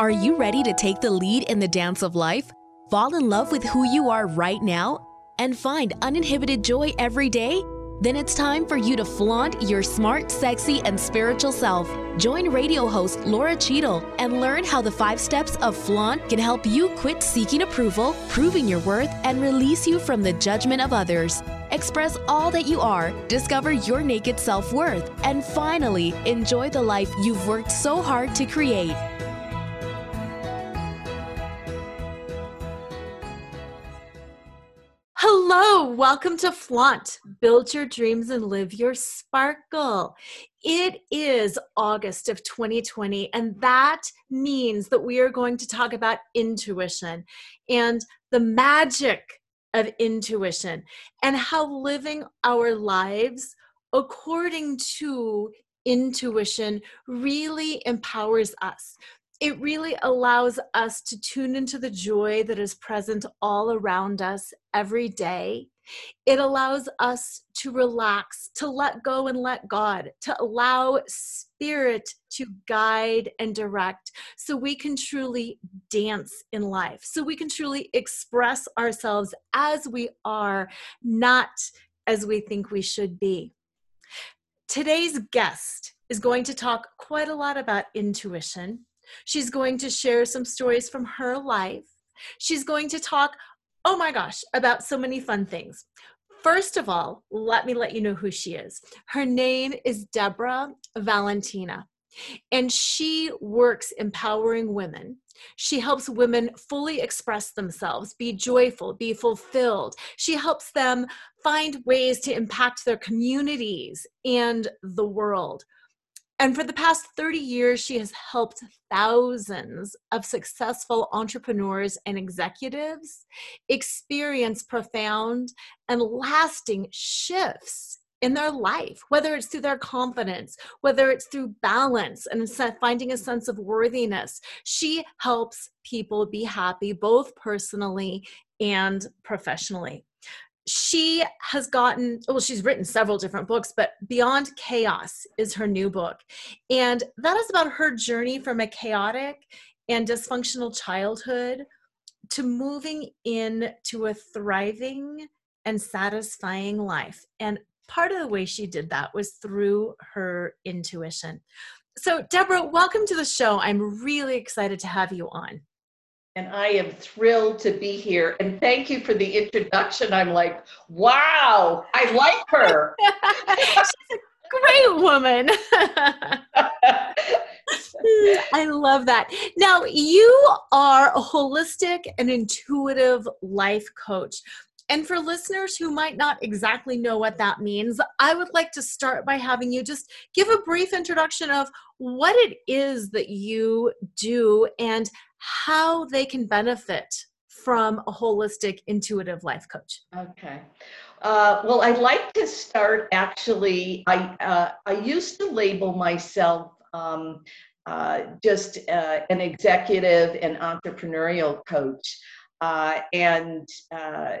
Are you ready to take the lead in the dance of life? Fall in love with who you are right now? And find uninhibited joy every day? Then it's time for you to flaunt your smart, sexy, and spiritual self. Join radio host Laura Cheadle and learn how the five steps of flaunt can help you quit seeking approval, proving your worth, and release you from the judgment of others. Express all that you are, discover your naked self worth, and finally enjoy the life you've worked so hard to create. Hello, welcome to Flaunt. Build your dreams and live your sparkle. It is August of 2020, and that means that we are going to talk about intuition and the magic of intuition and how living our lives according to intuition really empowers us it really allows us to tune into the joy that is present all around us every day. It allows us to relax, to let go and let God, to allow spirit to guide and direct so we can truly dance in life, so we can truly express ourselves as we are, not as we think we should be. Today's guest is going to talk quite a lot about intuition She's going to share some stories from her life. She's going to talk, oh my gosh, about so many fun things. First of all, let me let you know who she is. Her name is Deborah Valentina, and she works empowering women. She helps women fully express themselves, be joyful, be fulfilled. She helps them find ways to impact their communities and the world. And for the past 30 years, she has helped thousands of successful entrepreneurs and executives experience profound and lasting shifts in their life, whether it's through their confidence, whether it's through balance and finding a sense of worthiness. She helps people be happy, both personally and professionally she has gotten well she's written several different books but beyond chaos is her new book. And that is about her journey from a chaotic and dysfunctional childhood to moving into a thriving and satisfying life. And part of the way she did that was through her intuition. So deborah welcome to the show. I'm really excited to have you on and I am thrilled to be here. And thank you for the introduction. I'm like, wow, I like her. She's a great woman. I love that. Now, you are a holistic and intuitive life coach. And for listeners who might not exactly know what that means, I would like to start by having you just give a brief introduction of what it is that you do and how they can benefit from a holistic, intuitive life coach. Okay. Uh, well, I'd like to start actually. I uh, I used to label myself um, uh, just uh, an executive and entrepreneurial coach, uh, and uh,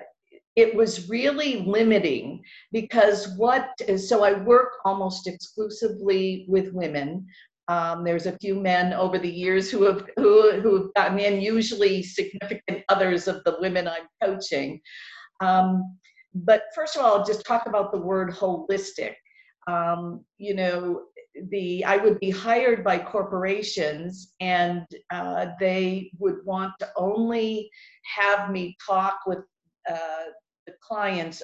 it was really limiting because what so i work almost exclusively with women um, there's a few men over the years who have who who have gotten in usually significant others of the women i'm coaching um, but first of all I'll just talk about the word holistic um, you know the I would be hired by corporations and uh, they would want to only have me talk with uh, the clients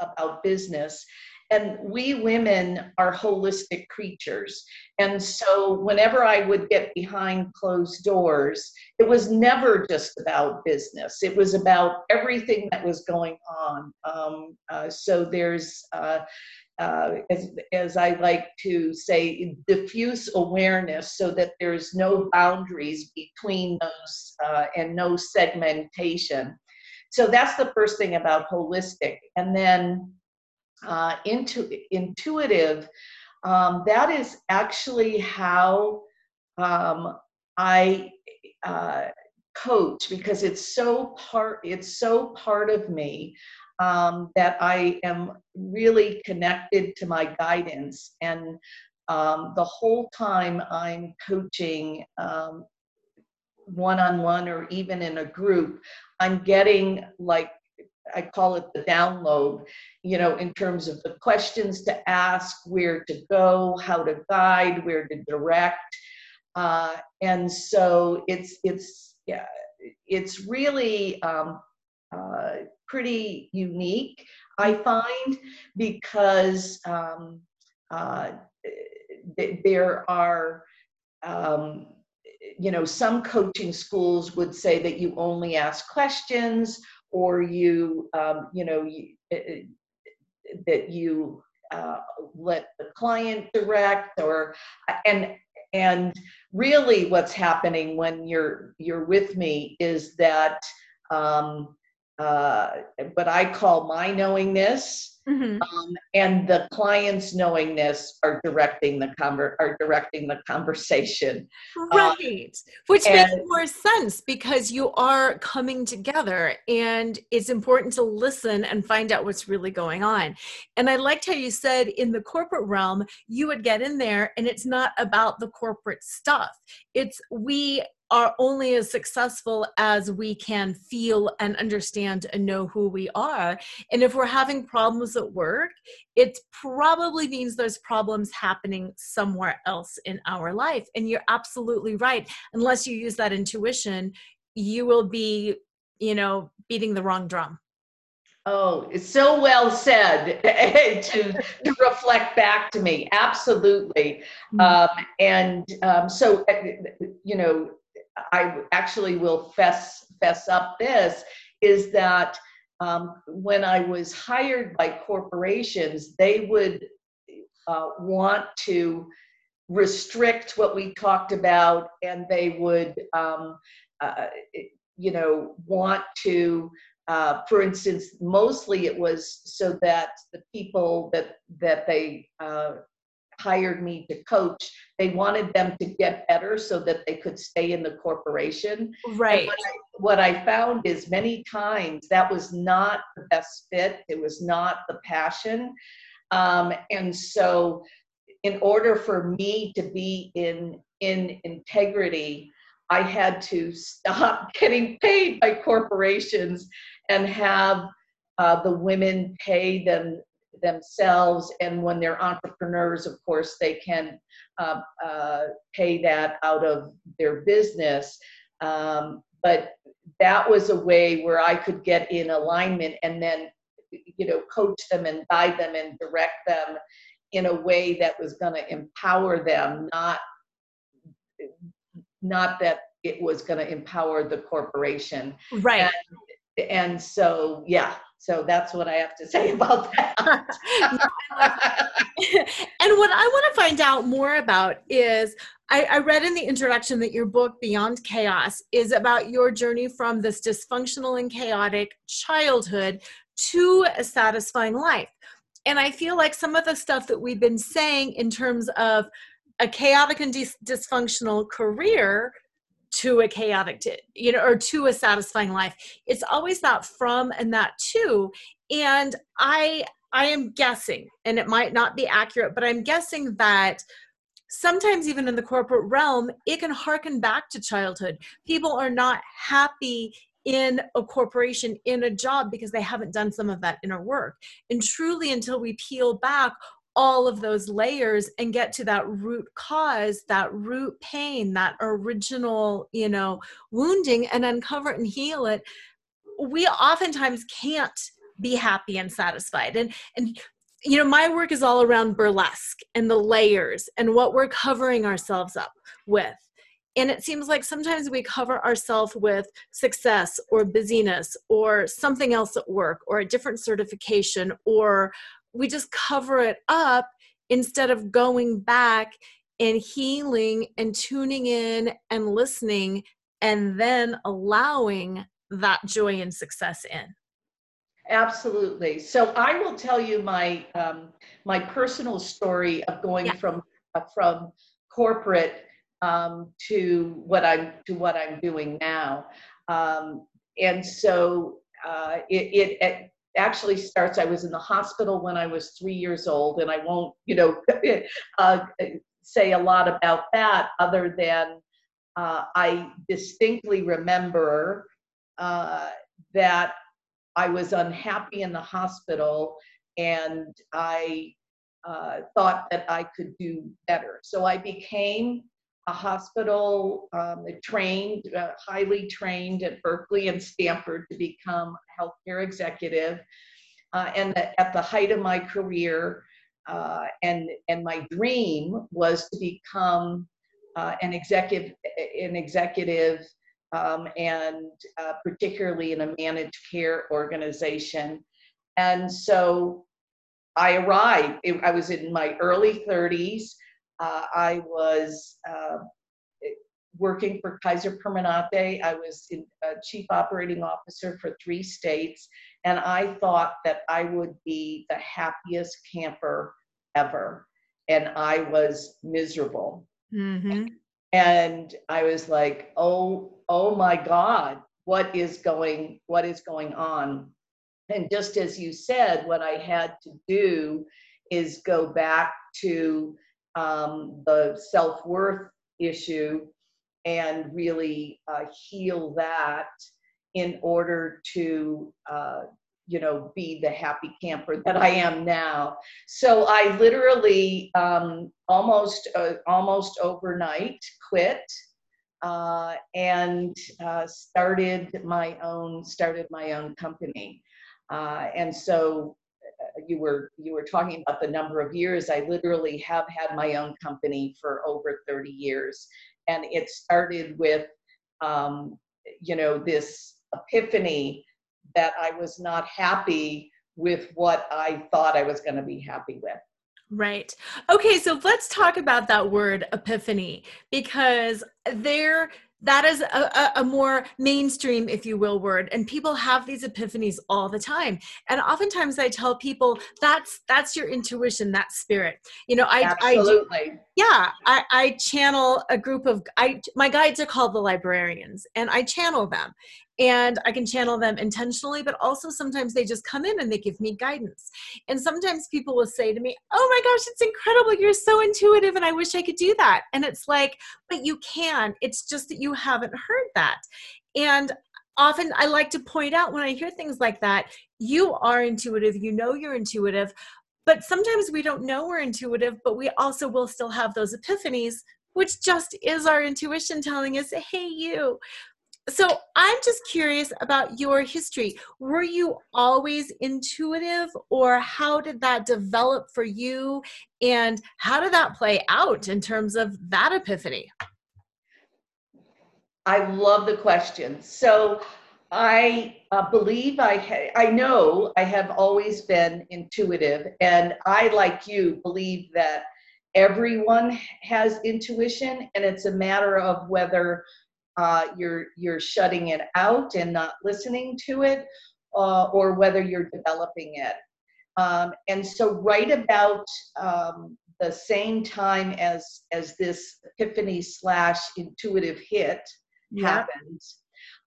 about business. And we women are holistic creatures. And so, whenever I would get behind closed doors, it was never just about business, it was about everything that was going on. Um, uh, so, there's uh, uh, as, as I like to say, diffuse awareness so that there's no boundaries between those uh, and no segmentation. So that's the first thing about holistic. And then uh, into, intuitive, um, that is actually how um, I uh, coach because it's so part it's so part of me um, that I am really connected to my guidance. And um, the whole time I'm coaching one on one or even in a group, I'm getting like I call it the download, you know, in terms of the questions to ask, where to go, how to guide, where to direct. Uh, and so it's it's yeah, it's really um, uh, pretty unique, I find, because um, uh, there are um, you know some coaching schools would say that you only ask questions or you um, you know you, that you uh, let the client direct or and and really what's happening when you're you're with me is that um, uh, what I call my knowingness Mm-hmm. Um, and the client's knowingness are directing the conver- are directing the conversation. Um, right, which and, makes more sense because you are coming together, and it's important to listen and find out what's really going on. And I liked how you said in the corporate realm, you would get in there, and it's not about the corporate stuff. It's we are only as successful as we can feel and understand and know who we are. And if we're having problems at work, it probably means there's problems happening somewhere else in our life. And you're absolutely right. Unless you use that intuition, you will be, you know, beating the wrong drum. Oh, it's so well said to, to reflect back to me. Absolutely. Mm-hmm. Um, and um, so, uh, you know, I actually will fess fess up this is that um, when I was hired by corporations, they would uh, want to restrict what we talked about, and they would, um, uh, you know, want to. Uh, for instance, mostly it was so that the people that that they uh, hired me to coach, they wanted them to get better so that they could stay in the corporation. Right. What I, what I, found is many times that was not the best fit, it was not the passion. Um, and so, in order for me to be in in integrity, I had to stop getting paid by corporations and have uh, the women pay them themselves. And when they're entrepreneurs, of course, they can uh, uh, pay that out of their business. Um, but that was a way where I could get in alignment and then, you know, coach them and guide them and direct them in a way that was going to empower them, not not that it was going to empower the corporation. Right. And, and so, yeah, so that's what I have to say about that. and what I want to find out more about is I, I, read in the introduction that your book, Beyond Chaos, is about your journey from this dysfunctional and chaotic childhood to a satisfying life. And I feel like some of the stuff that we've been saying in terms of a chaotic and dis- dysfunctional career to a chaotic you know or to a satisfying life. It's always that from and that to. And i i am guessing and it might not be accurate but i'm guessing that sometimes even in the corporate realm it can harken back to childhood. People are not happy in a corporation in a job because they haven't done some of that inner work. And truly until we peel back all of those layers and get to that root cause that root pain that original you know wounding and uncover it and heal it we oftentimes can't be happy and satisfied. And and you know my work is all around burlesque and the layers and what we're covering ourselves up with. And it seems like sometimes we cover ourselves with success or busyness or something else at work or a different certification or we just cover it up instead of going back and healing and tuning in and listening and then allowing that joy and success in. Absolutely. So i will tell you my um, my personal story of going yeah. from uh, from corporate um, to what i'm to what i'm doing now. Um, and so uh, it, it, actually starts i was in the hospital when i was three years old and i won't you know uh, say a lot about that other than uh, I distinctly remember uh, that I was unhappy in the hospital and I uh, thought that I could do better. So I became a hospital um, trained, uh, highly trained at Berkeley and Stanford to become a healthcare executive. Uh, and at the height of my career, uh, and and my dream was to become uh, an executive, an executive, um, and uh, particularly in a managed care organization. And so I arrived. I was in my early 30s. Uh, I was uh, working for Kaiser Permanente. I was in, chief operating officer for three states, and I thought that I would be the happiest camper ever. And I was miserable. Mm-hmm. And I was like, oh, oh my God, what is going, what is going on? And just as you said, what I had to do is go back to um, the self worth issue and really uh, heal that in order to uh, you know be the happy camper that i am now. So i literally um, almost uh, almost overnight quit uh, and uh, started my own started my own company. Uh, and so you were you were talking about the number of years. I literally have had my own company for over 30 years. And it started with um, you know this epiphany that i was not happy with what i thought i was going to be happy with. Right. Okay, so let's talk about that word epiphany because there that is a, a, more mainstream if you will word and people have these epiphanies all the time. And oftentimes i tell people that's that's your intuition that spirit. You know i absolutely. I, yeah I, I channel a group of i my guides are called the librarians and i channel them and I can channel them intentionally, but also sometimes they just come in and they give me guidance. And sometimes people will say to me, Oh my gosh, it's incredible. You're so intuitive, and I wish I could do that. And it's like, But you can. It's just that you haven't heard that. And often I like to point out when I hear things like that, you are intuitive, you know you're intuitive. But sometimes we don't know we're intuitive, but we also will still have those epiphanies which just is our intuition telling us, hey, you, so i'm just curious about your history. Were you always intuitive or how did that develop for you? And how did that play out in terms of that epiphany? I love the question. So i uh, believe i ha- i know i have always been intuitive and i like you believe that everyone has intuition and it's a matter of whether uh, you're you're shutting it out and not listening to it, uh, or whether you're developing it. Um, and so, right about um, the same time as as this epiphany slash intuitive hit yeah. happened,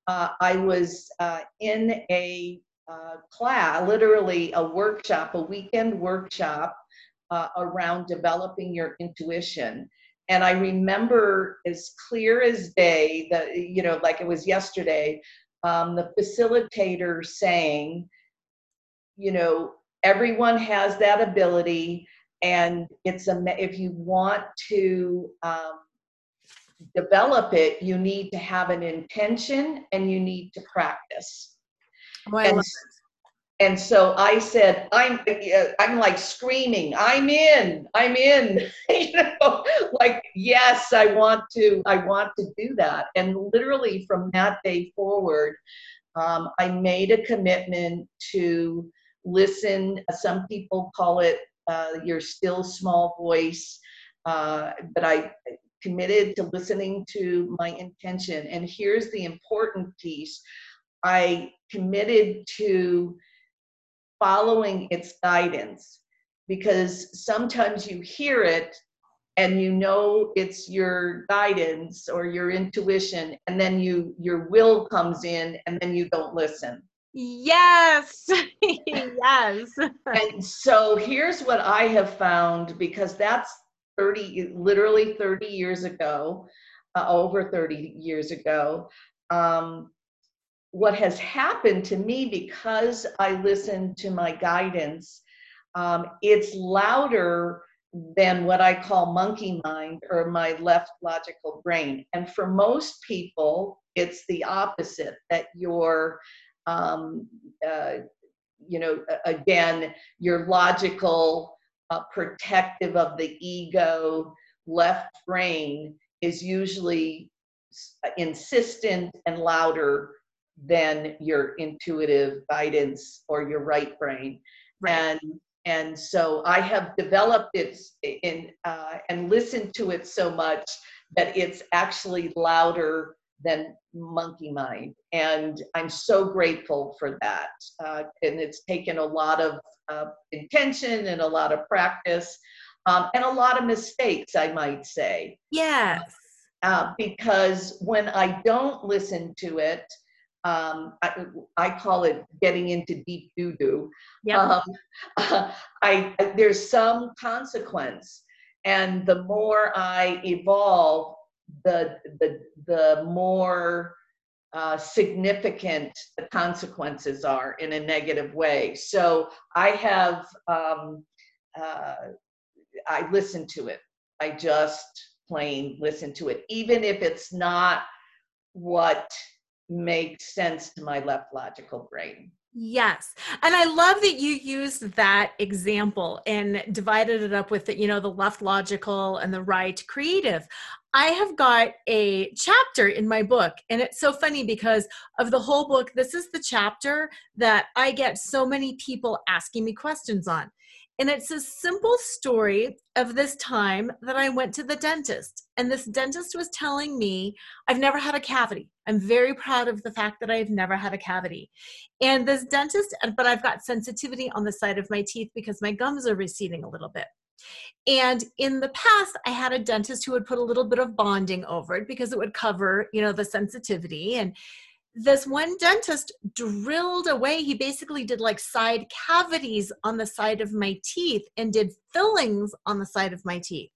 uh, I was uh, in a uh, class, literally a workshop, a weekend workshop uh, around developing your intuition and i remember as clear as day that you know like it was yesterday um, the facilitator saying you know everyone has that ability and it's a if you want to um, develop it you need to have an intention and you need to practice. Oh, and, and so I said, I'm, I'm like screaming, I'm in, I'm in, you know, like, yes, I want to, I want to do that. And literally from that day forward, um, I made a commitment to listen. Some people call it uh, your still small voice, uh, but I committed to listening to my intention. And here's the important piece I committed to following its guidance because sometimes you hear it and you know it's your guidance or your intuition and then you your will comes in and then you don't listen yes yes and so here's what i have found because that's 30 literally 30 years ago uh, over 30 years ago. Um, what has happened to me because I listen to my guidance, um, it's louder than what I call monkey mind or my left logical brain. And for most people, it's the opposite that your, um, uh, you know, again, your logical, uh, protective of the ego left brain is usually insistent and louder than your intuitive guidance or your right brain. Right. And and so I have developed it in uh, and listened to it so much that it's actually louder than monkey mind and i'm so grateful for that uh, and it's taken a lot of uh, intention and a lot of practice um, and a lot of mistakes i might say yes uh, because when i don't listen to it um, I, I, call it getting into deep doo doo. Yep. Um, I, there's some consequence, and the more I evolve, the the the more uh, significant the consequences are in a negative way. So I have um, uh, I listen to it. I just plain listen to it, even if it's not what makes sense to my left logical brain. Yes. And I love that you used that example and divided it up with the, you know, the left logical and the right creative. I have got a chapter in my book, and it's so funny because of the whole book. This is the chapter that I get so many people asking me questions on. And it's a simple story of this time that I went to the dentist. And this dentist was telling me, I've never had a cavity. I'm very proud of the fact that I've never had a cavity. And this dentist, but I've got sensitivity on the side of my teeth because my gums are receding a little bit. And in the past, I had a dentist who would put a little bit of bonding over it because it would cover, you know, the sensitivity. And this one dentist drilled away. He basically did like side cavities on the side of my teeth and did fillings on the side of my teeth.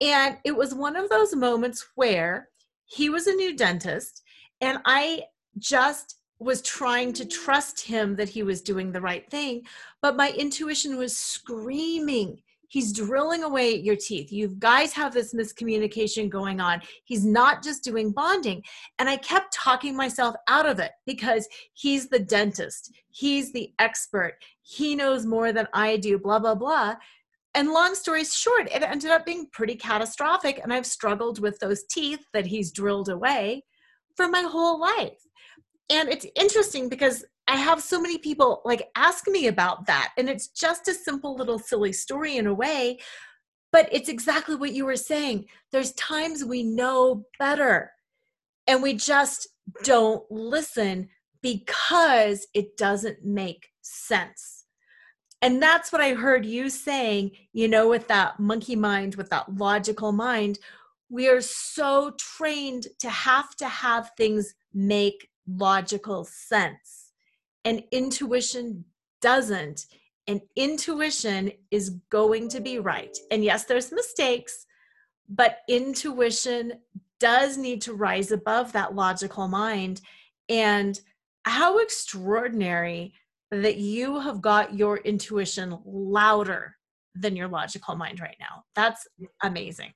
And it was one of those moments where he was a new dentist and I just was trying to trust him that he was doing the right thing. But my intuition was screaming, He's drilling away your teeth. You guys have this miscommunication going on. He's not just doing bonding. And I kept talking myself out of it because he's the dentist, he's the expert, he knows more than I do, blah, blah, blah. And long story short, it ended up being pretty catastrophic. And I've struggled with those teeth that he's drilled away for my whole life. And it's interesting because I have so many people like ask me about that. And it's just a simple little silly story in a way, but it's exactly what you were saying. There's times we know better and we just don't listen because it doesn't make sense. And that's what I heard you saying, you know, with that monkey mind, with that logical mind. We are so trained to have to have things make logical sense and intuition doesn't. And intuition is going to be right. And yes, there's mistakes, but intuition does need to rise above that logical mind. And how extraordinary that you have got your intuition louder than your logical mind right now. That's amazing.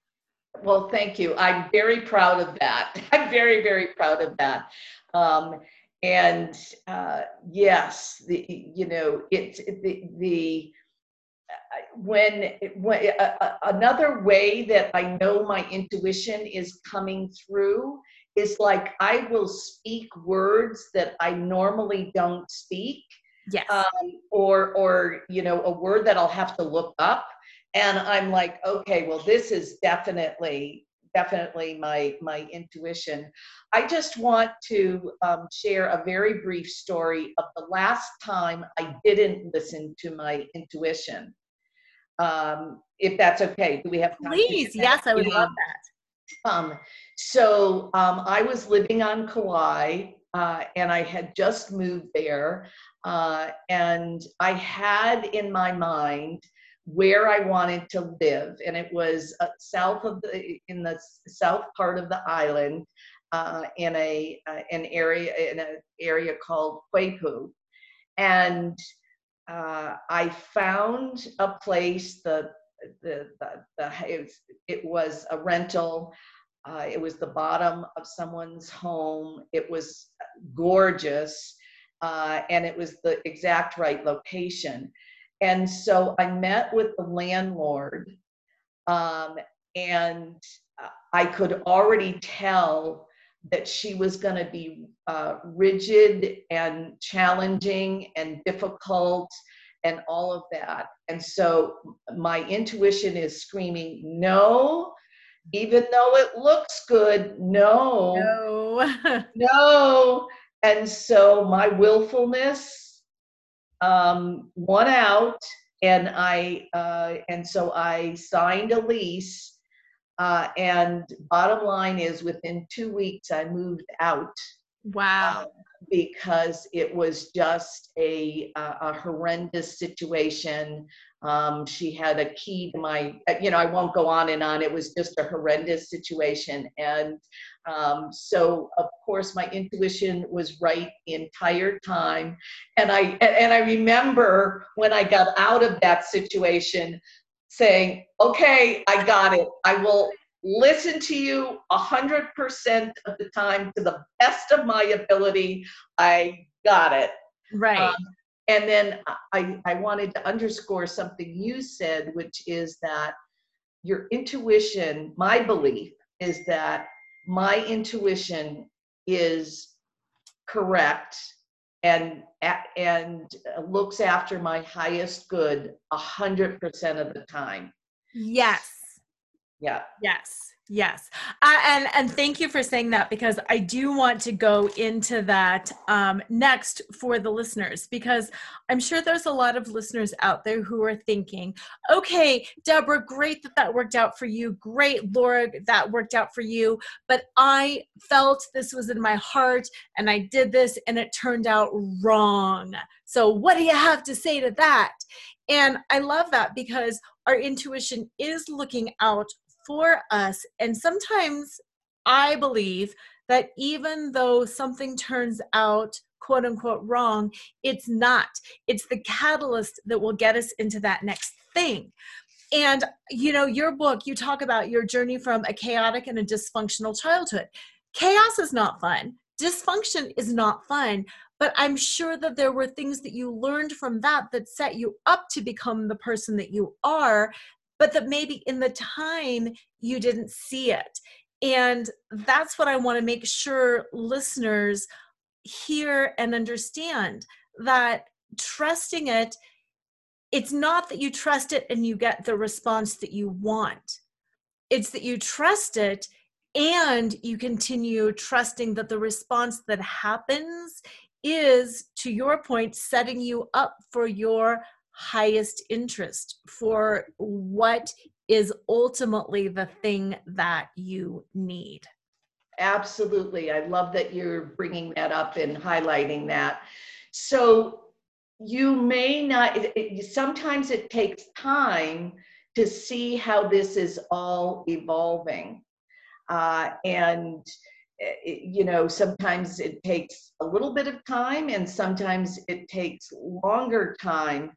Well, thank you. I'm very proud of that. I'm very, very proud of that. Um, and uh, yes, the you know it's the the when when uh, another way that I know my intuition is coming through is like I will speak words that I normally don't speak. Yes. Um, or or you know a word that I'll have to look up and i'm like okay well this is definitely definitely my my intuition. I just want to um, share a very brief story of the last time I didn't listen to my intuition. Um, if that's okay, do we have time? Please, yes, I would yeah. love that. Um, so um, I was living on Kauai, uh, and I had just moved there, uh, and I had in my mind where I wanted to live, and it was uh, south of the in the south part of the island, uh, in a uh, an area in an area called Quapu, and uh, I found a place. The the the, the it, was, it was a rental. Uh, it was the bottom of someone's home. It was gorgeous, uh, and it was the exact right location. And so I met with the landlord, um, and I could already tell that she was going to be uh, rigid and challenging and difficult and all of that. And so my intuition is screaming, no, even though it looks good, no, no, no. And so my willfulness um, won out, and I uh, and so I signed a lease uh, and bottom line is, within two weeks, I moved out. Wow. Um, because it was just a, a, a horrendous situation. Um, she had a key to my, you know, I won't go on and on. It was just a horrendous situation. And um, so, of course, my intuition was right the entire time. And I, and I remember when I got out of that situation, saying, okay, I got it. I will listen to you 100% of the time to the best of my ability. I got it. Right. Um, and then I, I wanted to underscore something you said, which is that your intuition, my belief is that my intuition is correct and and looks after my highest good a hundred percent of the time. Yes. Yeah. Yes. Yes. Uh, and and thank you for saying that because I do want to go into that um, next for the listeners because I'm sure there's a lot of listeners out there who are thinking, okay, Deborah, great that that worked out for you. Great, Laura, that worked out for you. But I felt this was in my heart and I did this and it turned out wrong. So what do you have to say to that? And I love that because our intuition is looking out for us. And sometimes I believe that even though something turns out quote unquote wrong, it's not. It's the catalyst that will get us into that next thing. And, you know, your book, you talk about your journey from a chaotic and a dysfunctional childhood. Chaos is not fun, dysfunction is not fun, but I'm sure that there were things that you learned from that that set you up to become the person that you are but that maybe in the time you didn't see it. And that's what I want to make sure listeners hear and understand that trusting it, it's not that you trust it and you get the response that you want. It's that you trust it and you continue trusting that the response that happens is, to your point, setting you up for your highest interest for what is ultimately the thing that you need. Absolutely. I love that you're bringing that up and highlighting that. So, you may not, it, it, sometimes it takes time to see how this is all evolving. Uh, and it, you know sometimes it takes a little bit of time and sometimes it takes longer time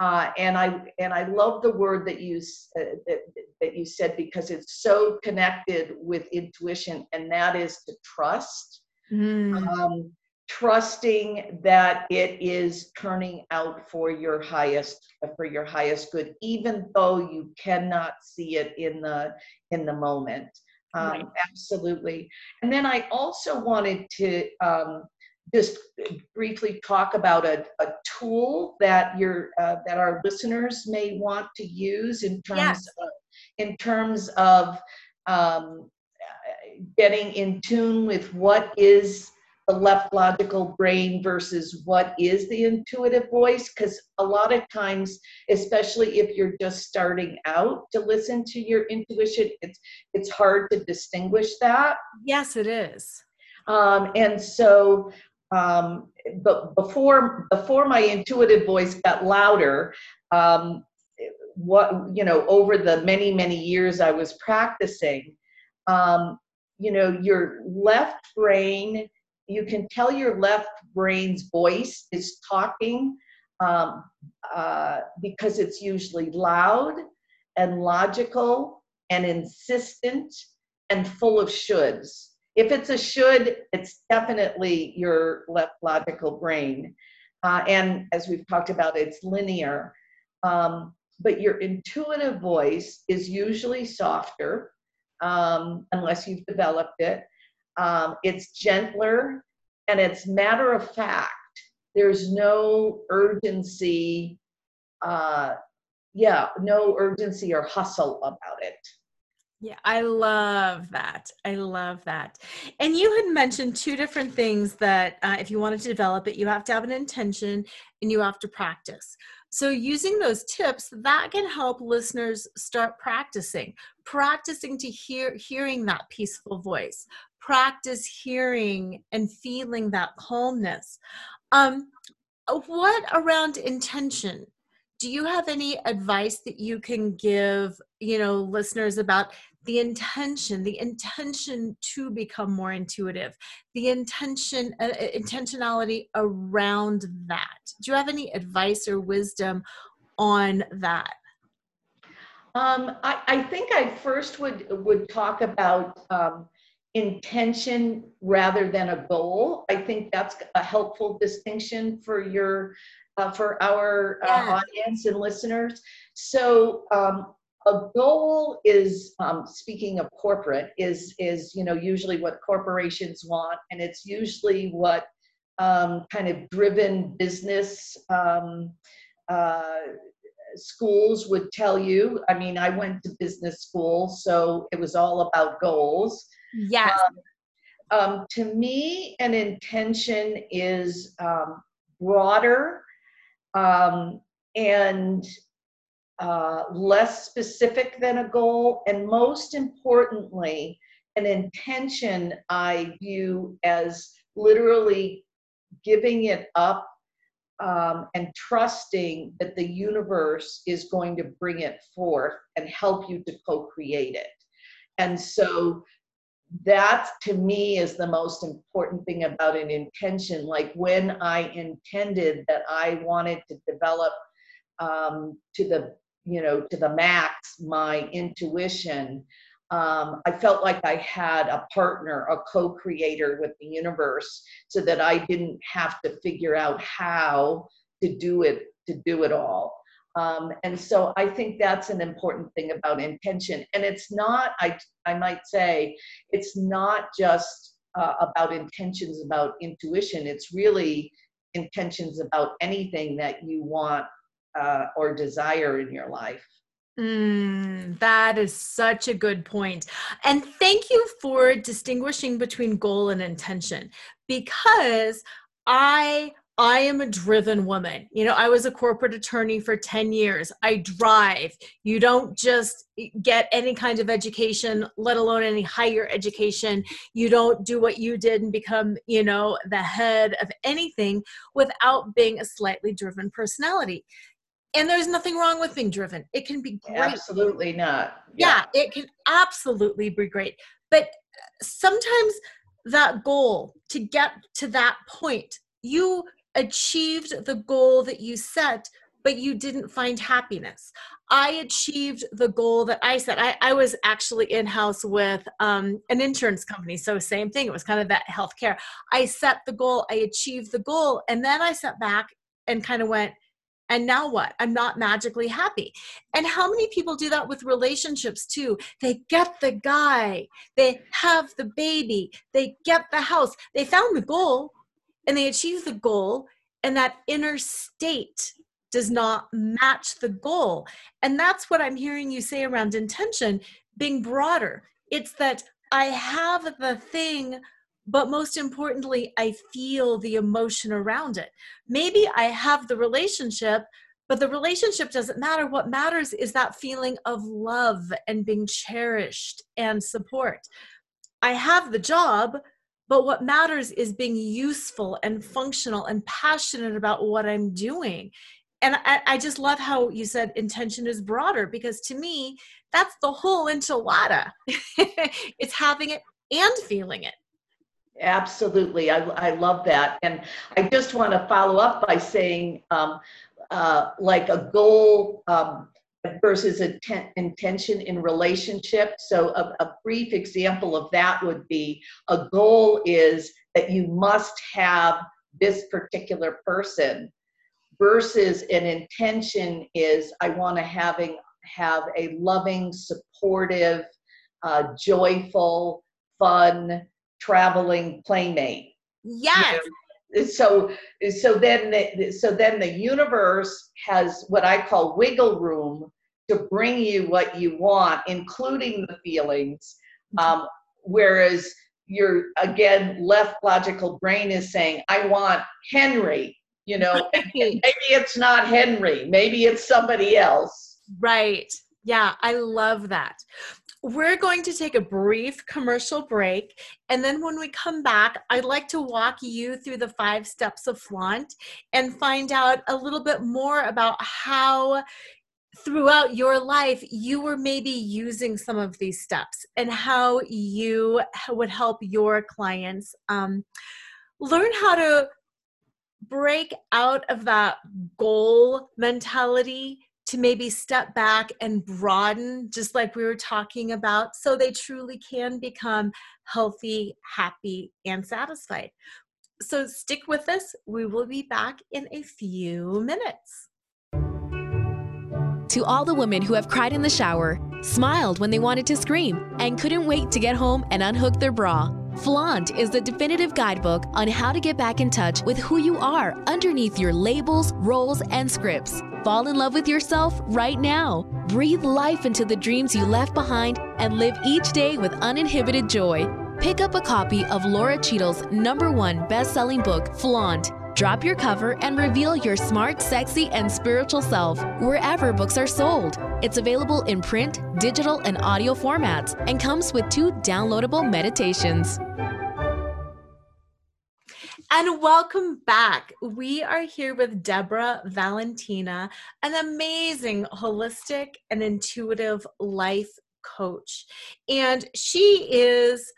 uh, and I and I love the word that you uh, that, that you said because it's so connected with intuition, and that is to trust. Mm. Um, trusting that it is turning out for your highest for your highest good, even though you cannot see it in the in the moment. Um, right. Absolutely. And then I also wanted to um, just briefly talk about a, a tool that your uh, that our listeners may want to use in terms yes. of, in terms of um, getting in tune with what is the left logical brain versus what is the intuitive voice? Because a lot of times especially if you're just starting out to listen to your intuition it's it's hard to distinguish that. Yes it is. Um, and so um, but before before my intuitive voice got louder, um, what you know over the many many years I was practicing, um, you know, your left brain, you can tell your left brain's voice is talking um, uh, because it's usually loud and logical and insistent and full of shoulds. If it's a should, it's definitely your left logical brain. Uh, and as we've talked about, it's linear. Um, but your intuitive voice is usually softer um, unless you've developed it. Um, it's gentler and it's matter of fact. There's no urgency, uh, yeah, no urgency or hustle about it. Yeah, I love that. I love that. And you had mentioned two different things that uh, if you wanted to develop it, you have to have an intention and you have to practice. So, using those tips, that can help listeners start practicing, practicing to hear hearing that peaceful voice, practice hearing and feeling that calmness. Um, what around intention? Do you have any advice that you can give, you know, listeners about the intention the intention to become more intuitive the intention uh, uh, intentionality around that do you have any advice or wisdom on that um, I, I, think I first would would talk about um, intention rather than a goal. I think that's a helpful distinction for your uh, for our uh, yeah. audience and listeners. So um, a goal is um, speaking of corporate is is you know usually what corporations want and it's usually what um, kind of driven business um, uh, schools would tell you. I mean i went to business school so it was all about goals. Yes. Um, um, to me an intention is um, broader and uh, less specific than a goal, and most importantly, an intention I view as literally giving it up um, and trusting that the universe is going to bring it forth and help you to co create it. And so that to me is the most important thing about an intention. Like when I intended that I wanted to develop um, to the you know to the max my intuition um, i felt like i had a partner a co-creator with the universe so that i didn't have to figure out how to do it to do it all. Um, and so i think that's an important thing about intention. And it's not i i might say it's not just uh, about intentions about intuition. It's really intentions about anything that you want uh, or desire in your life. Mm, that is such a good point. And thank you for distinguishing between goal and intention because I I am a driven woman. You know, I was a corporate attorney for 10 years. I drive. You don't just get any kind of education, let alone any higher education. You don't do what you did and become, you know, the head of anything without being a slightly driven personality and there's nothing wrong with being driven. It can be great. Absolutely not. Yeah. yeah, it can absolutely be great. But sometimes that goal to get to that point you achieved the goal that you set but you didn't find happiness. I achieved the goal that i set. I, I was actually in-house with um, an insurance company so same thing. It was kind of that healthcare. I set the goal i achieved the goal and then i sat back and kind of went and now what? I'm not magically happy. And how many people do that with relationships too? They get the guy, they have the baby, they get the house, they found the goal and they achieve the goal, and that inner state does not match the goal. And that's what I'm hearing you say around intention being broader. It's that I have the thing, but most importantly, I feel the emotion around it. Maybe I have the relationship, but the relationship doesn't matter. What matters is that feeling of love and being cherished and support. I have the job, but what matters is being useful and functional and passionate about what I'm doing. and I, I just love how you said intention is broader because to me, that's the whole enchilada. it's having it and feeling it. Absolutely. I, I love that. And I just want to follow up by saying, um, uh, like a goal um, versus a ten- intention in relationship. So, a, a brief example of that would be a goal is that you must have this particular person versus an intention is I want to having have a loving, supportive, uh, joyful, fun, traveling playmate. Yes. You know? So so then the, so then the universe has what I call wiggle room to bring you what you want, including the feelings. Um, whereas your again left logical brain is saying, I want Henry, you know, maybe it's not Henry, maybe it's somebody else. Right. Yeah, I love that. We're going to take a brief commercial break. And then when we come back, I'd like to walk you through the five steps of flaunt and find out a little bit more about how throughout your life you were maybe using some of these steps and how you would help your clients um, learn how to break out of that goal mentality to maybe step back and broaden, just like we were talking about, so they truly can become healthy, happy, and satisfied. So stick with us. We will be back in a few minutes. To all the women who have cried in the shower, smiled when they wanted to scream, and couldn't wait to get home and unhook their bra. Flaunt is the definitive guidebook on how to get back in touch with who you are underneath your labels, roles, and scripts. Fall in love with yourself right now. Breathe life into the dreams you left behind and live each day with uninhibited joy. Pick up a copy of Laura Cheadle's number one best selling book, Flaunt Drop your cover and reveal your smart, sexy, and spiritual self wherever books are sold. It's available in print, digital, and audio formats and comes with two downloadable meditations. And welcome back. We are here with Deborah Valentina, an amazing holistic and intuitive life coach. And she is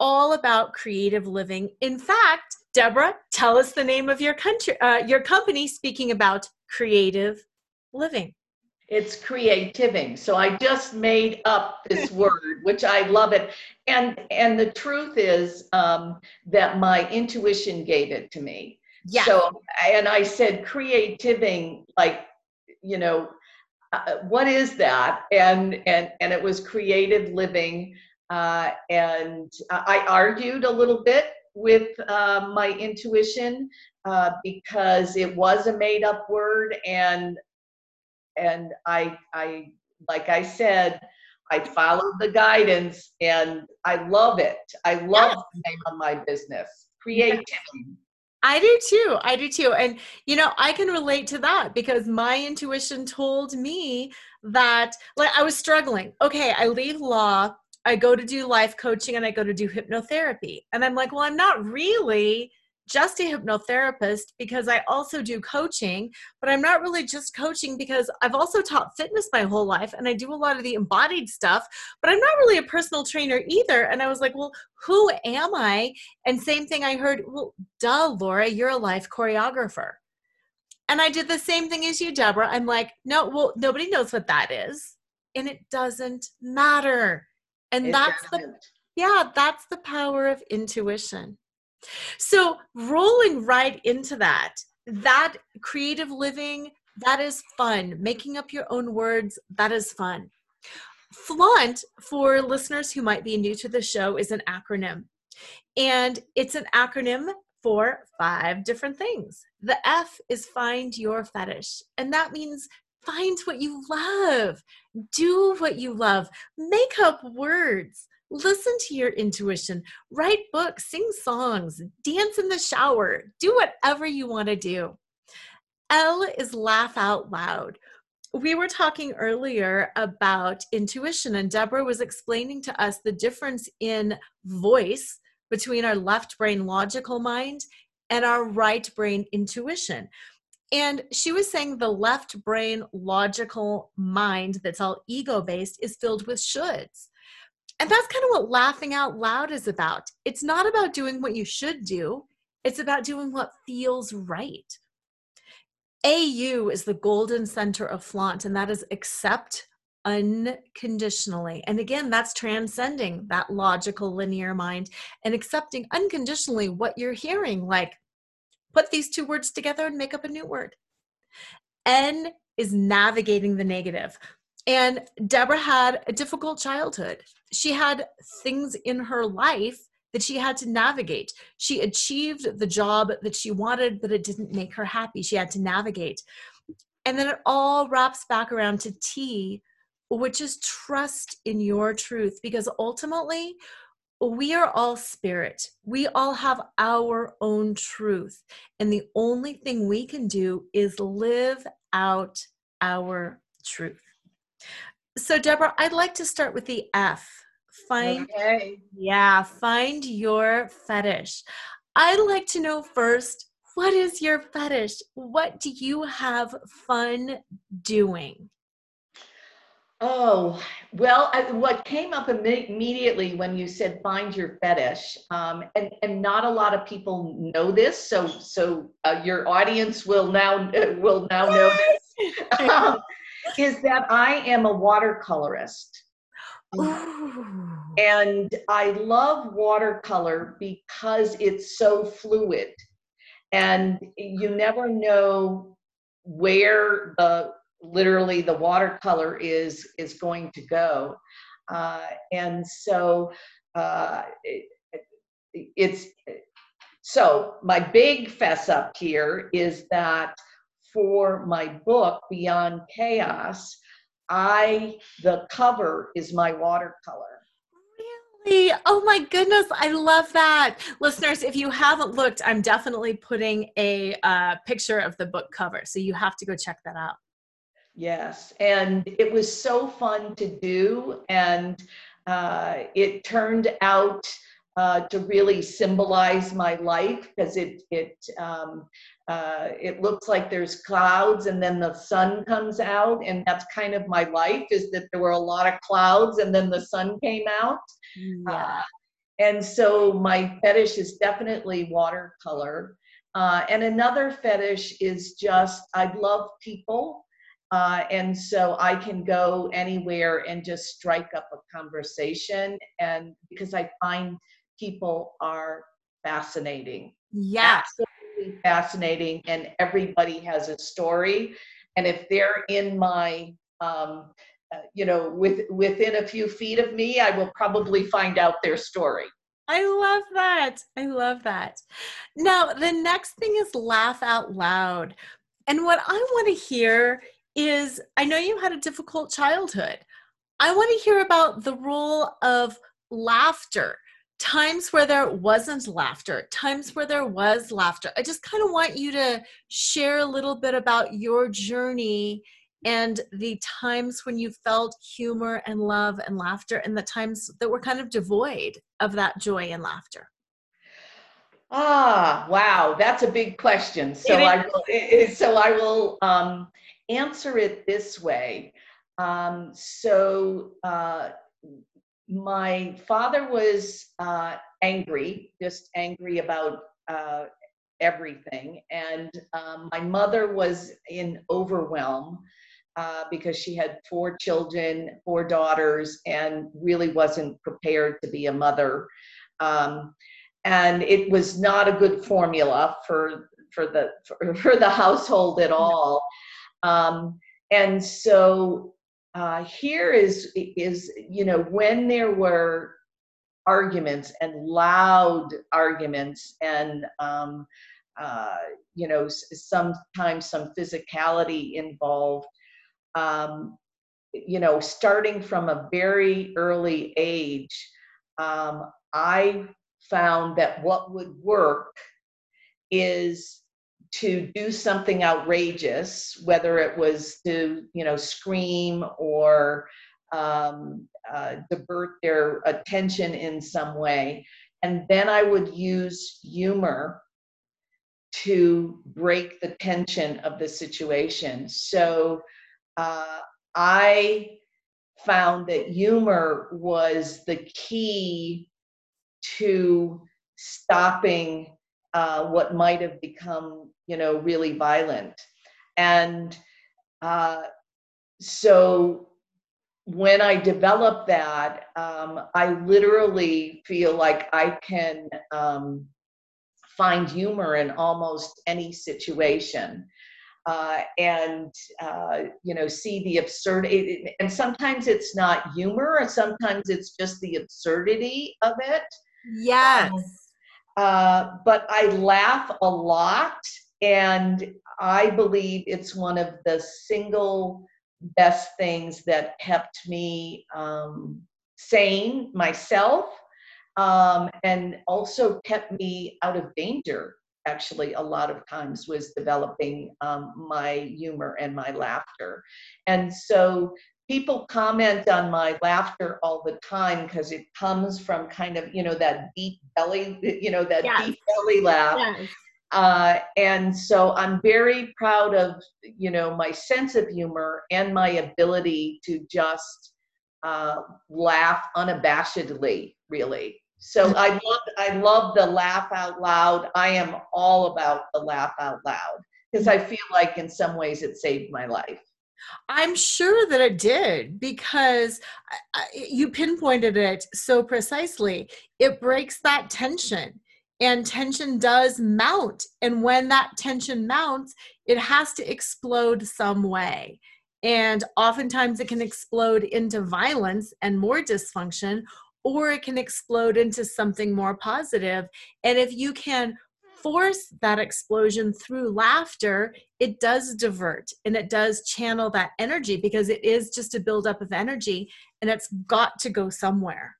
all about creative living. In fact, Deborah, tell us the name of your country, uh, your company. Speaking about creative living, it's creativing. So I just made up this word, which I love it. And and the truth is um, that my intuition gave it to me. Yeah. So and I said creativing, like you know, uh, what is that? And and and it was creative living. Uh, and I argued a little bit with uh, my intuition uh, because it was a made up word and and I I like I said I followed the guidance and I love it. I love yes. the name of my business, creativing. I do too. I do too. And you know, I can relate to that because my intuition told me that like I was struggling. Okay, I leave law I go to do life coaching and I go to do hypnotherapy. And I'm like, well, I'm not really just a hypnotherapist because I also do coaching, but I'm not really just coaching because I've also taught fitness my whole life and I do a lot of the embodied stuff, but I'm not really a personal trainer either. And I was like, well, who am I? And same thing I heard, well, duh, Laura, you're a life choreographer. And I did the same thing as you, Deborah. I'm like, no, well, nobody knows what that is. And it doesn't matter and it that's doesn't. the yeah that's the power of intuition. So rolling right into that that creative living that is fun. Making up your own words that is fun. Flaunt for listeners who might be new to the show is an acronym. And it's an acronym for five different things. The f is find your fetish and that means Find what you love. Do what you love. Make up words. Listen to your intuition. Write books, sing songs, dance in the shower. Do whatever you want to do. L is laugh out loud. We were talking earlier about intuition, and Deborah was explaining to us the difference in voice between our left brain logical mind and our right brain intuition And she was saying the left brain logical mind that's all ego based is filled with shoulds. And that's kind of what laughing out loud is about. It's not about doing what you should do, it's about doing what feels right. AU is the golden center of flaunt, and that is accept unconditionally. And again, that's transcending that logical linear mind and accepting unconditionally what you're hearing, like put these two words together and make up a new word. N is navigating the negative. And Deborah had a difficult childhood. She had things in her life that she had to navigate. She achieved the job that she wanted, but it didn't make her happy. She had to navigate. And then it all wraps back around to T, which is trust in your truth, because ultimately, we are all spirit. We all have our own truth. And the only thing we can do is live out our truth. So, Deborah, I'd like to start with the F. Find, okay. yeah, find your fetish. I'd like to know first what is your fetish? What do you have fun doing? Oh, well, I, what came up immediately when you said find your fetish, um, and, and not a lot of people know this, so so uh, your audience will now uh, will now know this, um, is that I am a watercolorist. Ooh. And I love watercolor because it's so fluid, and you never know where the literally the watercolor is is going to go uh, and so uh, it, it's so my big fess up here is that for my book beyond chaos i the cover is my watercolor Really? Oh my goodness, I love that. Listeners, if you haven't looked, I'm definitely putting a uh, picture of the book cover. So you have to go check that out. Yes, and it was so fun to do, and uh, it turned out uh, to really symbolize my life because it it um, uh, it looks like there's clouds and then the sun comes out, and that's kind of my life. Is that there were a lot of clouds and then the sun came out. Yeah. Uh, and so my fetish is definitely watercolor. Uh, and another fetish is just I love people uh, and so I can go anywhere and just strike up a conversation. And because I find people are fascinating. Yeah. Absolutely fascinating. And everybody has a story. And if they're in my, um, uh, you know, with, within a few feet of me, I will probably find out their story. I love that. I love that. Now, the next thing is laugh out loud. And what I want to hear is I know you had a difficult childhood. I want to hear about the role of laughter, times where there wasn't laughter, times where there was laughter. I just kind of want you to share a little bit about your journey and the times when you felt humor and love and laughter and the times that were kind of devoid of that joy and laughter. Ah, wow, that's a big question. So I will, so I will um, answer it this way. Um, so uh, my father was uh, angry, just angry about uh, everything, and um, my mother was in overwhelm. Uh, because she had four children, four daughters, and really wasn't prepared to be a mother. Um, and it was not a good formula for for the for, for the household at all. Um, and so uh, here is is you know when there were arguments and loud arguments and um, uh, you know sometimes some physicality involved. Um, you know, starting from a very early age, um, I found that what would work is to do something outrageous, whether it was to, you know, scream or um, uh, divert their attention in some way. And then I would use humor to break the tension of the situation. So uh, I found that humor was the key to stopping uh, what might have become, you know, really violent. And uh, so when I develop that, um, I literally feel like I can um, find humor in almost any situation. Uh, and uh, you know see the absurdity and sometimes it's not humor and sometimes it's just the absurdity of it yes um, uh, but i laugh a lot and i believe it's one of the single best things that kept me um, sane myself um, and also kept me out of danger actually a lot of times was developing um, my humor and my laughter and so people comment on my laughter all the time because it comes from kind of you know that deep belly you know that yes. deep belly laugh yes. Uh, and so i'm very proud of you know my sense of humor and my ability to just uh, laugh unabashedly really so I love I love the laugh out loud. I am all about the laugh out loud because I feel like in some ways it saved my life. I'm sure that it did because you pinpointed it so precisely. It breaks that tension, and tension does mount. And when that tension mounts, it has to explode some way. And oftentimes it can explode into violence and more dysfunction, or it can explode into something more positive. And if you can force that explosion through laughter, it does divert and it does channel that energy because it is just a buildup of energy and it's got to go somewhere.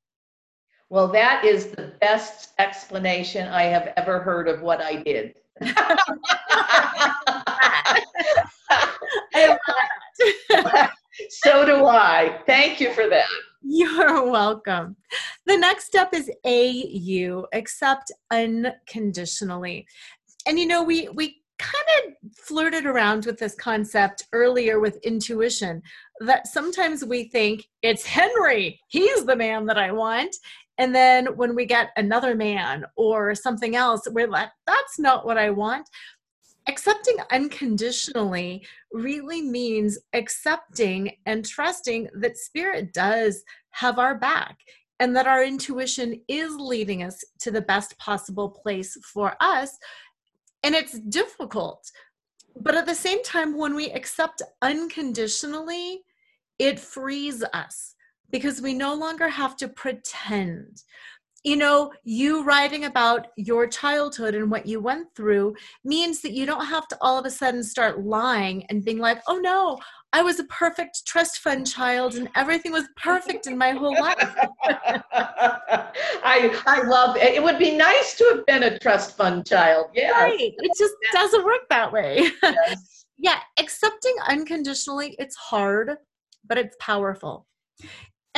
Well, that is the best explanation I have ever heard of what I did. I so do I. Thank you for that. You're welcome. The next step is AU, accept unconditionally. And you know, we we kind of flirted around with this concept earlier with intuition that sometimes we think it's Henry, he's the man that I want. And then when we get another man or something else, we're like, that's not what I want. Accepting unconditionally really means accepting and trusting that spirit does have our back and that our intuition is leading us to the best possible place for us. And it's difficult but at the same time when we accept unconditionally it frees us because we no longer have to pretend you know, you writing about your childhood and what you went through means that you don't have to all of a sudden start lying and being like, oh no, I was a perfect trust fund child and everything was perfect in my whole life. I I love it. It would be nice to have been a trust fund child. Yeah. Right. It just doesn't work that way. Yes. yeah. Accepting unconditionally, it's hard, but it's powerful.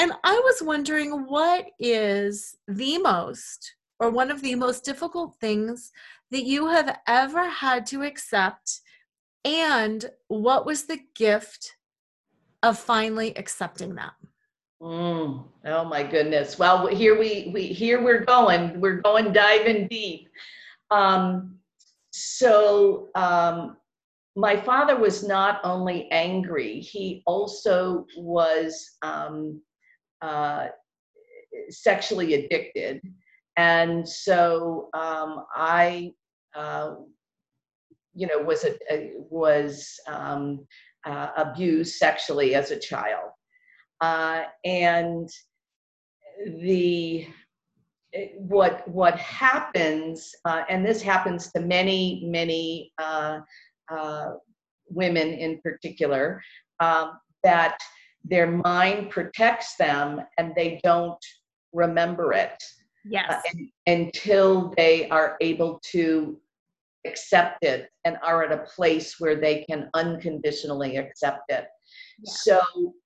And I was wondering what is the most or one of the most difficult things that you have ever had to accept and what was the gift of finally accepting that? Mm, oh my goodness. Well, here we, we here we're going. We're going diving deep. Um, so um, my father was not only angry, he also was um, uh, sexually addicted. And so um, I, uh, you know, was a, a was um, uh, abused sexually as a child, uh, and the what what happens, uh, and this happens to many many women in particular, um, that their mind protects them and they don't remember it yes uh, until they are able to accept it and are at a place where they can unconditionally accept it yeah. so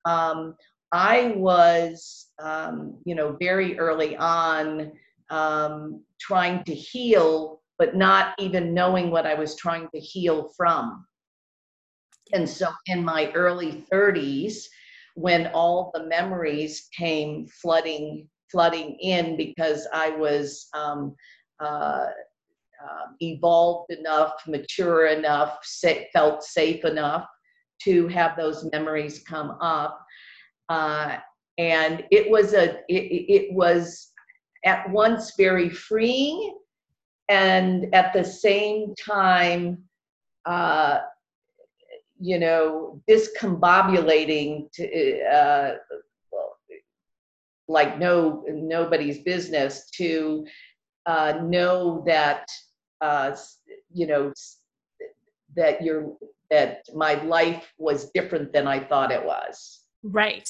um, i was um, you know very early on um, trying to heal but not even knowing what I was trying to heal from. And so in my early 30s, when all the memories came flooding flooding in because I was um, uh, uh, evolved enough, mature enough, sa- felt safe enough to have those memories come up. Uh, and it was a it, it was at once very freeing and at the same time uh, you know discombobulating to uh, well like no nobody's business to uh, know that uh, you know that you're that my life was different than I thought it was. Right.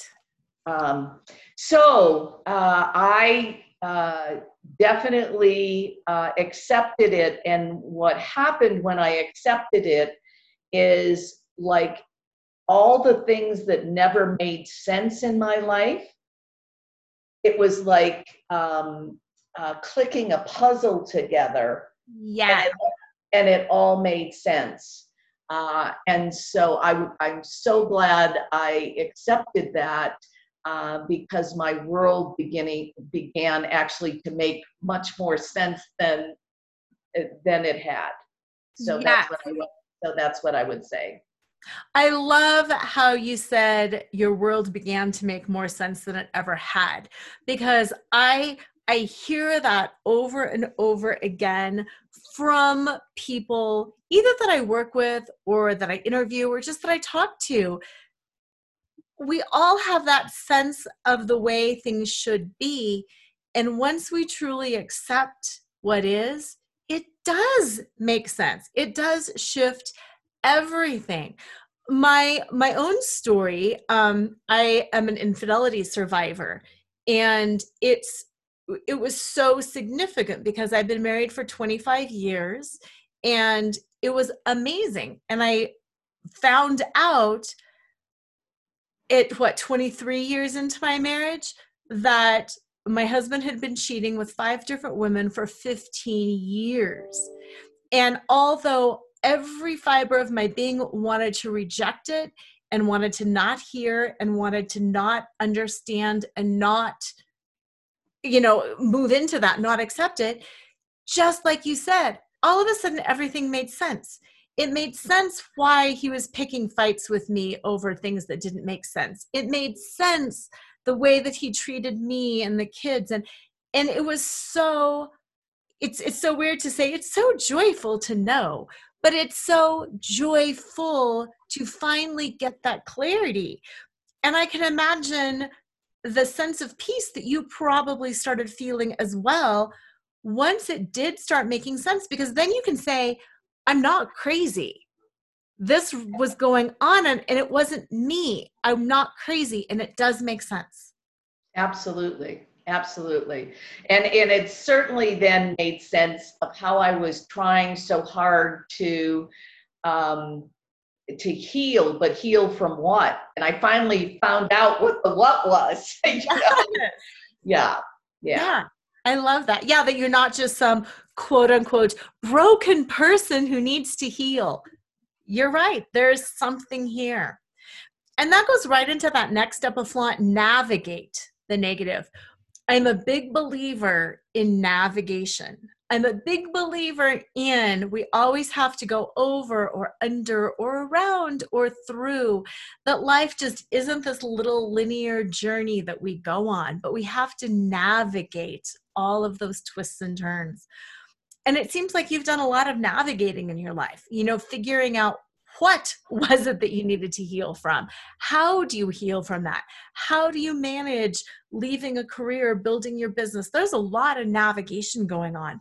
Um, so uh, I uh, definitely uh, accepted it, and what happened when I accepted it is like all the things that never made sense in my life. It was like um, uh, clicking a puzzle together. Yeah. And it, and it all made sense. Uh, and so I, I'm so glad I accepted that uh, because my world beginning began actually to make much more sense than than it had. So yes. that's what I, so that's what I would say. I love how you said your world began to make more sense than it ever had because I I hear that over and over again from people either that I work with or that I interview or just that I talk to. We all have that sense of the way things should be. And once we truly accept what is, it does make sense. It does shift everything. My my own story um i am an infidelity survivor and it's it was so significant because i've been married for 25 years and it was amazing and i found out at what 23 years into my marriage that my husband had been cheating with five different women for 15 years. And although every fiber of my being wanted to reject it and wanted to not hear and wanted to not understand and not you know move into that not accept it. Just like you said all of a sudden everything made sense. It made sense why he was picking fights with me over things that didn't make sense. It made sense the way that he treated me and the kids. And and it was so it's it's so weird to say it's so joyful to know but it's so joyful to finally get that clarity. And i can imagine the sense of peace that you probably started feeling as well once it did start making sense because then you can say i'm not crazy. This was going on and, and it wasn't me. I'm not crazy and it does make sense. Absolutely absolutely. And and it certainly then made sense of how i was trying so hard to um to heal but heal from what? And i finally found out what the what was you know? yeah, yeah. Yeah. I love that. Yeah that you're not just some quote unquote broken person who needs to heal. You're right. There's something here. And that goes right into that next step of flaunt navigate the negative I'm a big believer in navigation. I'm a big believer in we always have to go over or under or around or through. That life just isn't this little linear journey that we go on, but we have to navigate all of those twists and turns. And it seems like you've done a lot of navigating in your life, you know, figuring out what was it that you needed to heal from? How do you heal from that? How do you manage leaving a career, building your business? There's a lot of navigation going on.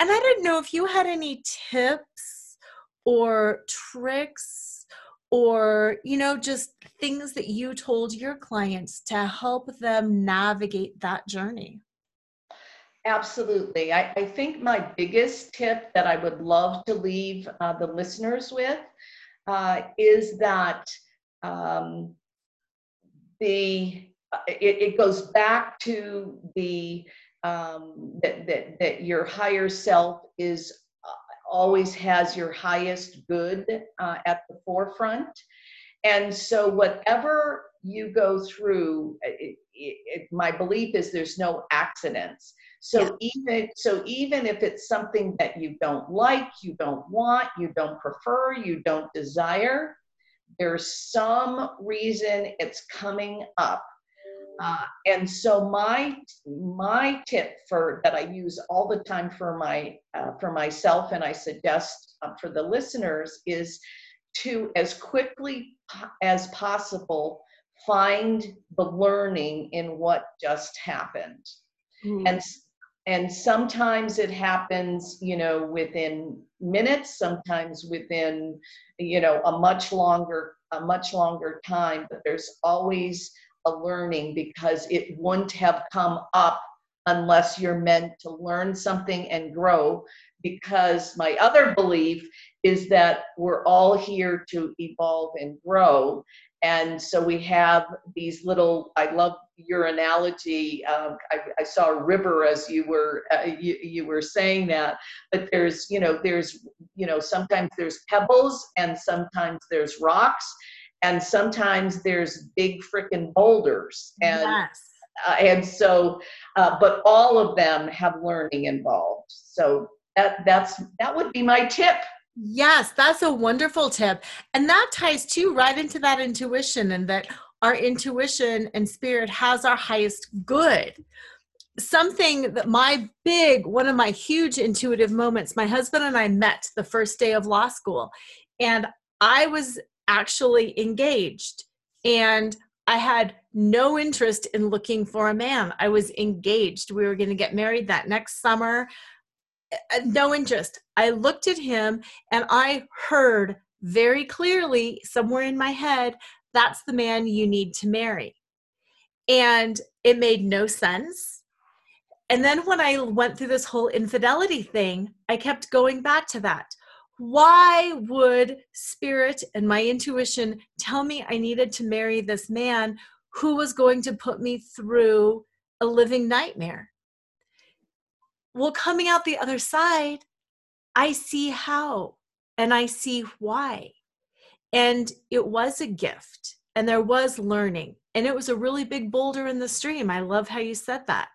And I didn't know if you had any tips or tricks or, you know, just things that you told your clients to help them navigate that journey. Absolutely. I, I, think my biggest tip that I would love to leave uh, the listeners with uh, is that um, the it, it, goes back to the um, that, that that your higher self is always has your highest good uh, at the forefront. And so, whatever you go through, it, it, my belief is there's no accidents. So yeah. even so, even if it's something that you don't like, you don't want, you don't prefer, you don't desire, there's some reason it's coming up uh, and so my my tip for that I use all the time for my uh, for myself and I suggest uh, for the listeners is to as quickly as possible find the learning in what just happened mm. and and sometimes it happens you know within minutes sometimes within you know a much longer a much longer time but there's always a learning because it wouldn't have come up unless you're meant to learn something and grow. Because my other belief is that we're all here to evolve and grow. And so we have these little, I love your analogy. Um, I, I, saw a river as you were uh, you, you were saying that, but there's you know there's you know sometimes there's pebbles and sometimes there's rocks, and sometimes there's big freaking boulders and yes. uh, and so uh, but all of them have learning involved so that that's that would be my tip yes that's a wonderful tip and that ties too right into that intuition and that our intuition and spirit has our highest good something that my big one of my huge intuitive moments my husband and i met the first day of law school and i was actually engaged. And I had no interest in looking for a man. I was engaged. We were going to get married that next summer. Uh, no interest. I looked at him and I heard very clearly, somewhere in my head, that's the man you need to marry. And it made no sense. And then when I went through this whole infidelity thing, I kept going back to that why would spirit and my intuition tell me I needed to marry this man who was going to put me through a living nightmare? Well, coming out the other side, I see how and I see why. And it was a gift and there was learning. And it was a really big boulder in the stream. I love how you said that.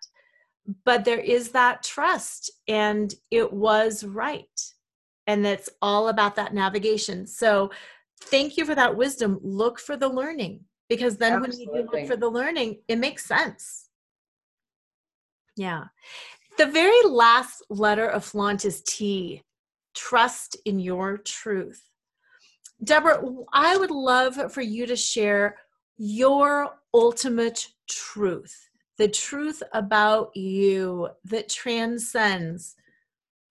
But there is that trust, and it was right and it's all about that navigation so thank you for that wisdom look for the learning because then Absolutely. when you look for the learning it makes sense yeah the very last letter of flaunt is t trust in your truth deborah i would love for you to share your ultimate truth the truth about you that transcends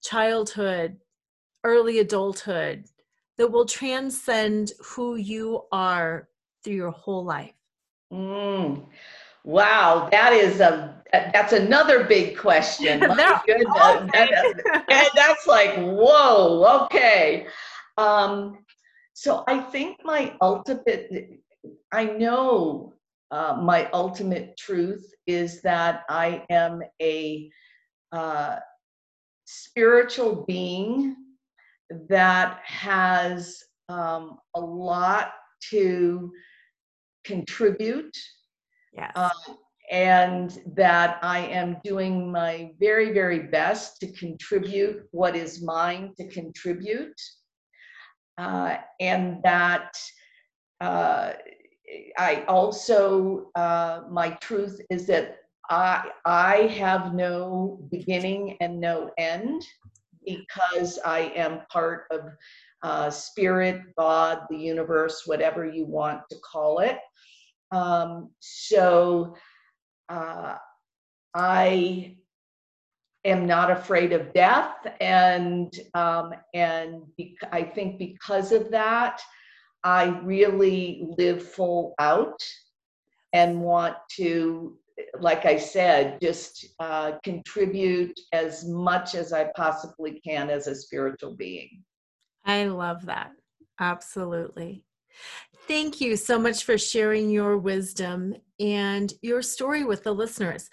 childhood early adulthood that will transcend who you are through your whole life? Mm. Wow, that is a that's another big question. My goodness, that, that's like whoa. Okay, um, so I think my ultimate, I know uh, my ultimate truth is that I am a uh, spiritual being that has um, a lot to contribute. Yes. Um, and that I am doing my very, very best to contribute what is mine to contribute. Uh, and that uh, I also, uh, my truth is that I, I have no beginning and no end because I am part of uh, spirit, God, the universe, whatever you want to call it. Um, so uh, I am not afraid of death, and um, and I think because of that, I really live full out and want to like I said, just uh, contribute as much as I possibly can as a spiritual being. I love that. Absolutely. Thank you so much for sharing your wisdom and your story with the listeners.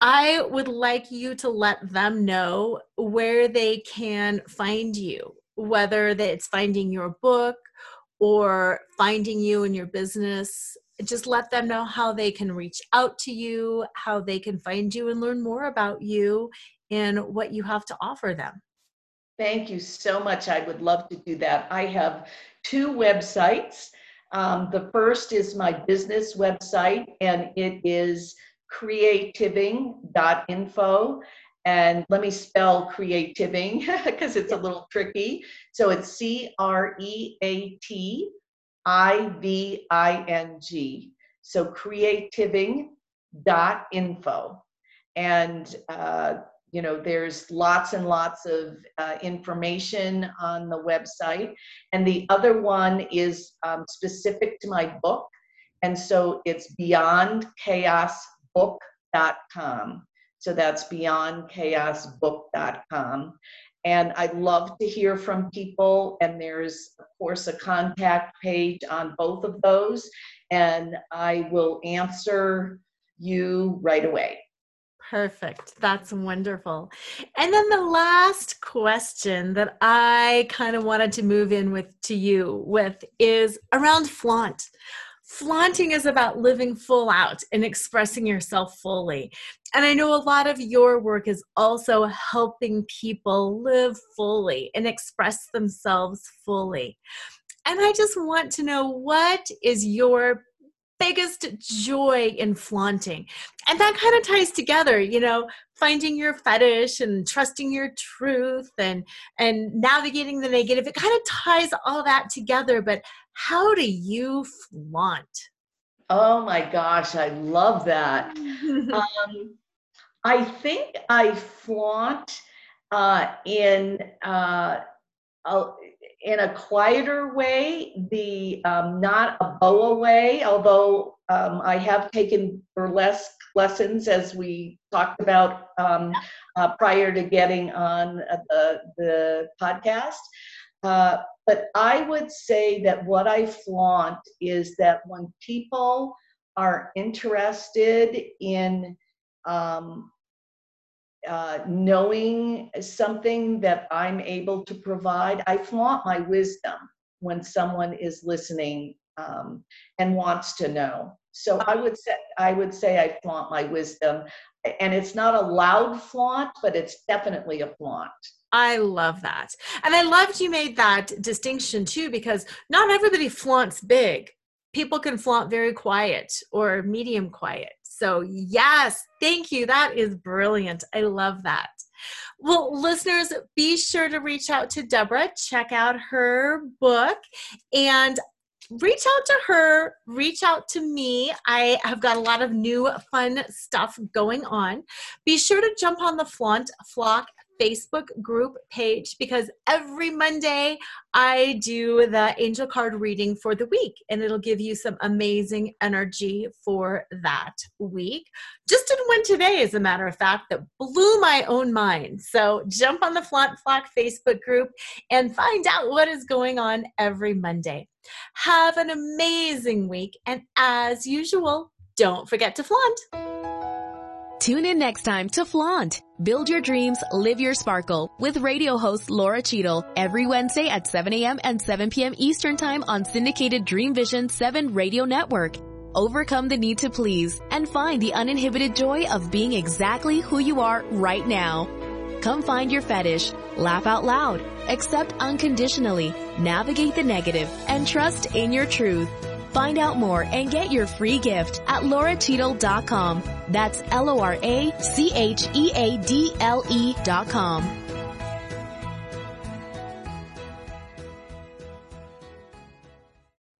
I would like you to let them know where they can find you, whether it's finding your book or finding you in your business. Just let them know how they can reach out to you, how they can find you and learn more about you and what you have to offer them. Thank you so much. I would love to do that. I have two websites. Um, the first is my business website, and it is creativing.info. And let me spell creativing because it's a little tricky. So it's C R E A T I V I N G. So creativing.info. And uh, you know there's lots and lots of uh, information on the website. And the other one is um, specific to my book. And so it's beyondchaosbook.com so that's beyondchaosbook.com and i'd love to hear from people. And there's of course a contact page on both of those. And i will answer you right away Perfect. That's wonderful. And then the last question that I kind of wanted to move in with to you with is around flaunt. Flaunting is about living full out and expressing yourself fully. And I know a lot of your work is also helping people live fully and express themselves fully. And I just want to know what is your biggest joy in flaunting. And that kind of ties together, you know, finding your fetish and trusting your truth and and navigating the negative. It kind of ties all that together, but how do you flaunt? Oh my gosh, I love that. um, I think I flaunt uh, in uh, in a quieter way, the um, not a boa way, although um, I have taken burlesque lessons as we talked about um, uh, prior to getting on uh, the, the podcast. Uh, but I would say that what I flaunt is that when people are interested in um, uh, knowing something that I'm able to provide. I flaunt my wisdom when someone is listening um, and wants to know. So I would say I would say I flaunt my wisdom, and it's not a loud flaunt, but it's definitely a flaunt. I love that. And I loved you made that distinction too, because not everybody flaunts big. People can flaunt very quiet or medium quiet. So, yes, thank you. That is brilliant. I love that. Well, listeners, be sure to reach out to Deborah, check out her book, and reach out to her, reach out to me. I have got a lot of new fun stuff going on. Be sure to jump on the Flaunt Flock Facebook group page because every Monday I do the angel card reading for the week and it'll give you some amazing energy for that week. Just did one today, as a matter of fact, that blew my own mind. So jump on the Flaunt Flock Facebook group and find out what is going on every Monday. Have an amazing week and as usual, don't forget to flaunt. Tune in next time to Flaunt. Build your dreams, live your sparkle with radio host Laura Cheadle every Wednesday at 7 a.m. and 7 p.m. Eastern Time on syndicated Dream Vision 7 radio network. Overcome the need to please and find the uninhibited joy of being exactly who you are right now. Come find your fetish, laugh out loud, accept unconditionally, navigate the negative, and trust in your truth. Find out more and get your free gift at lauracheadle.com. That's L-O-R-A-C-H-E-A-D-L-E dot com.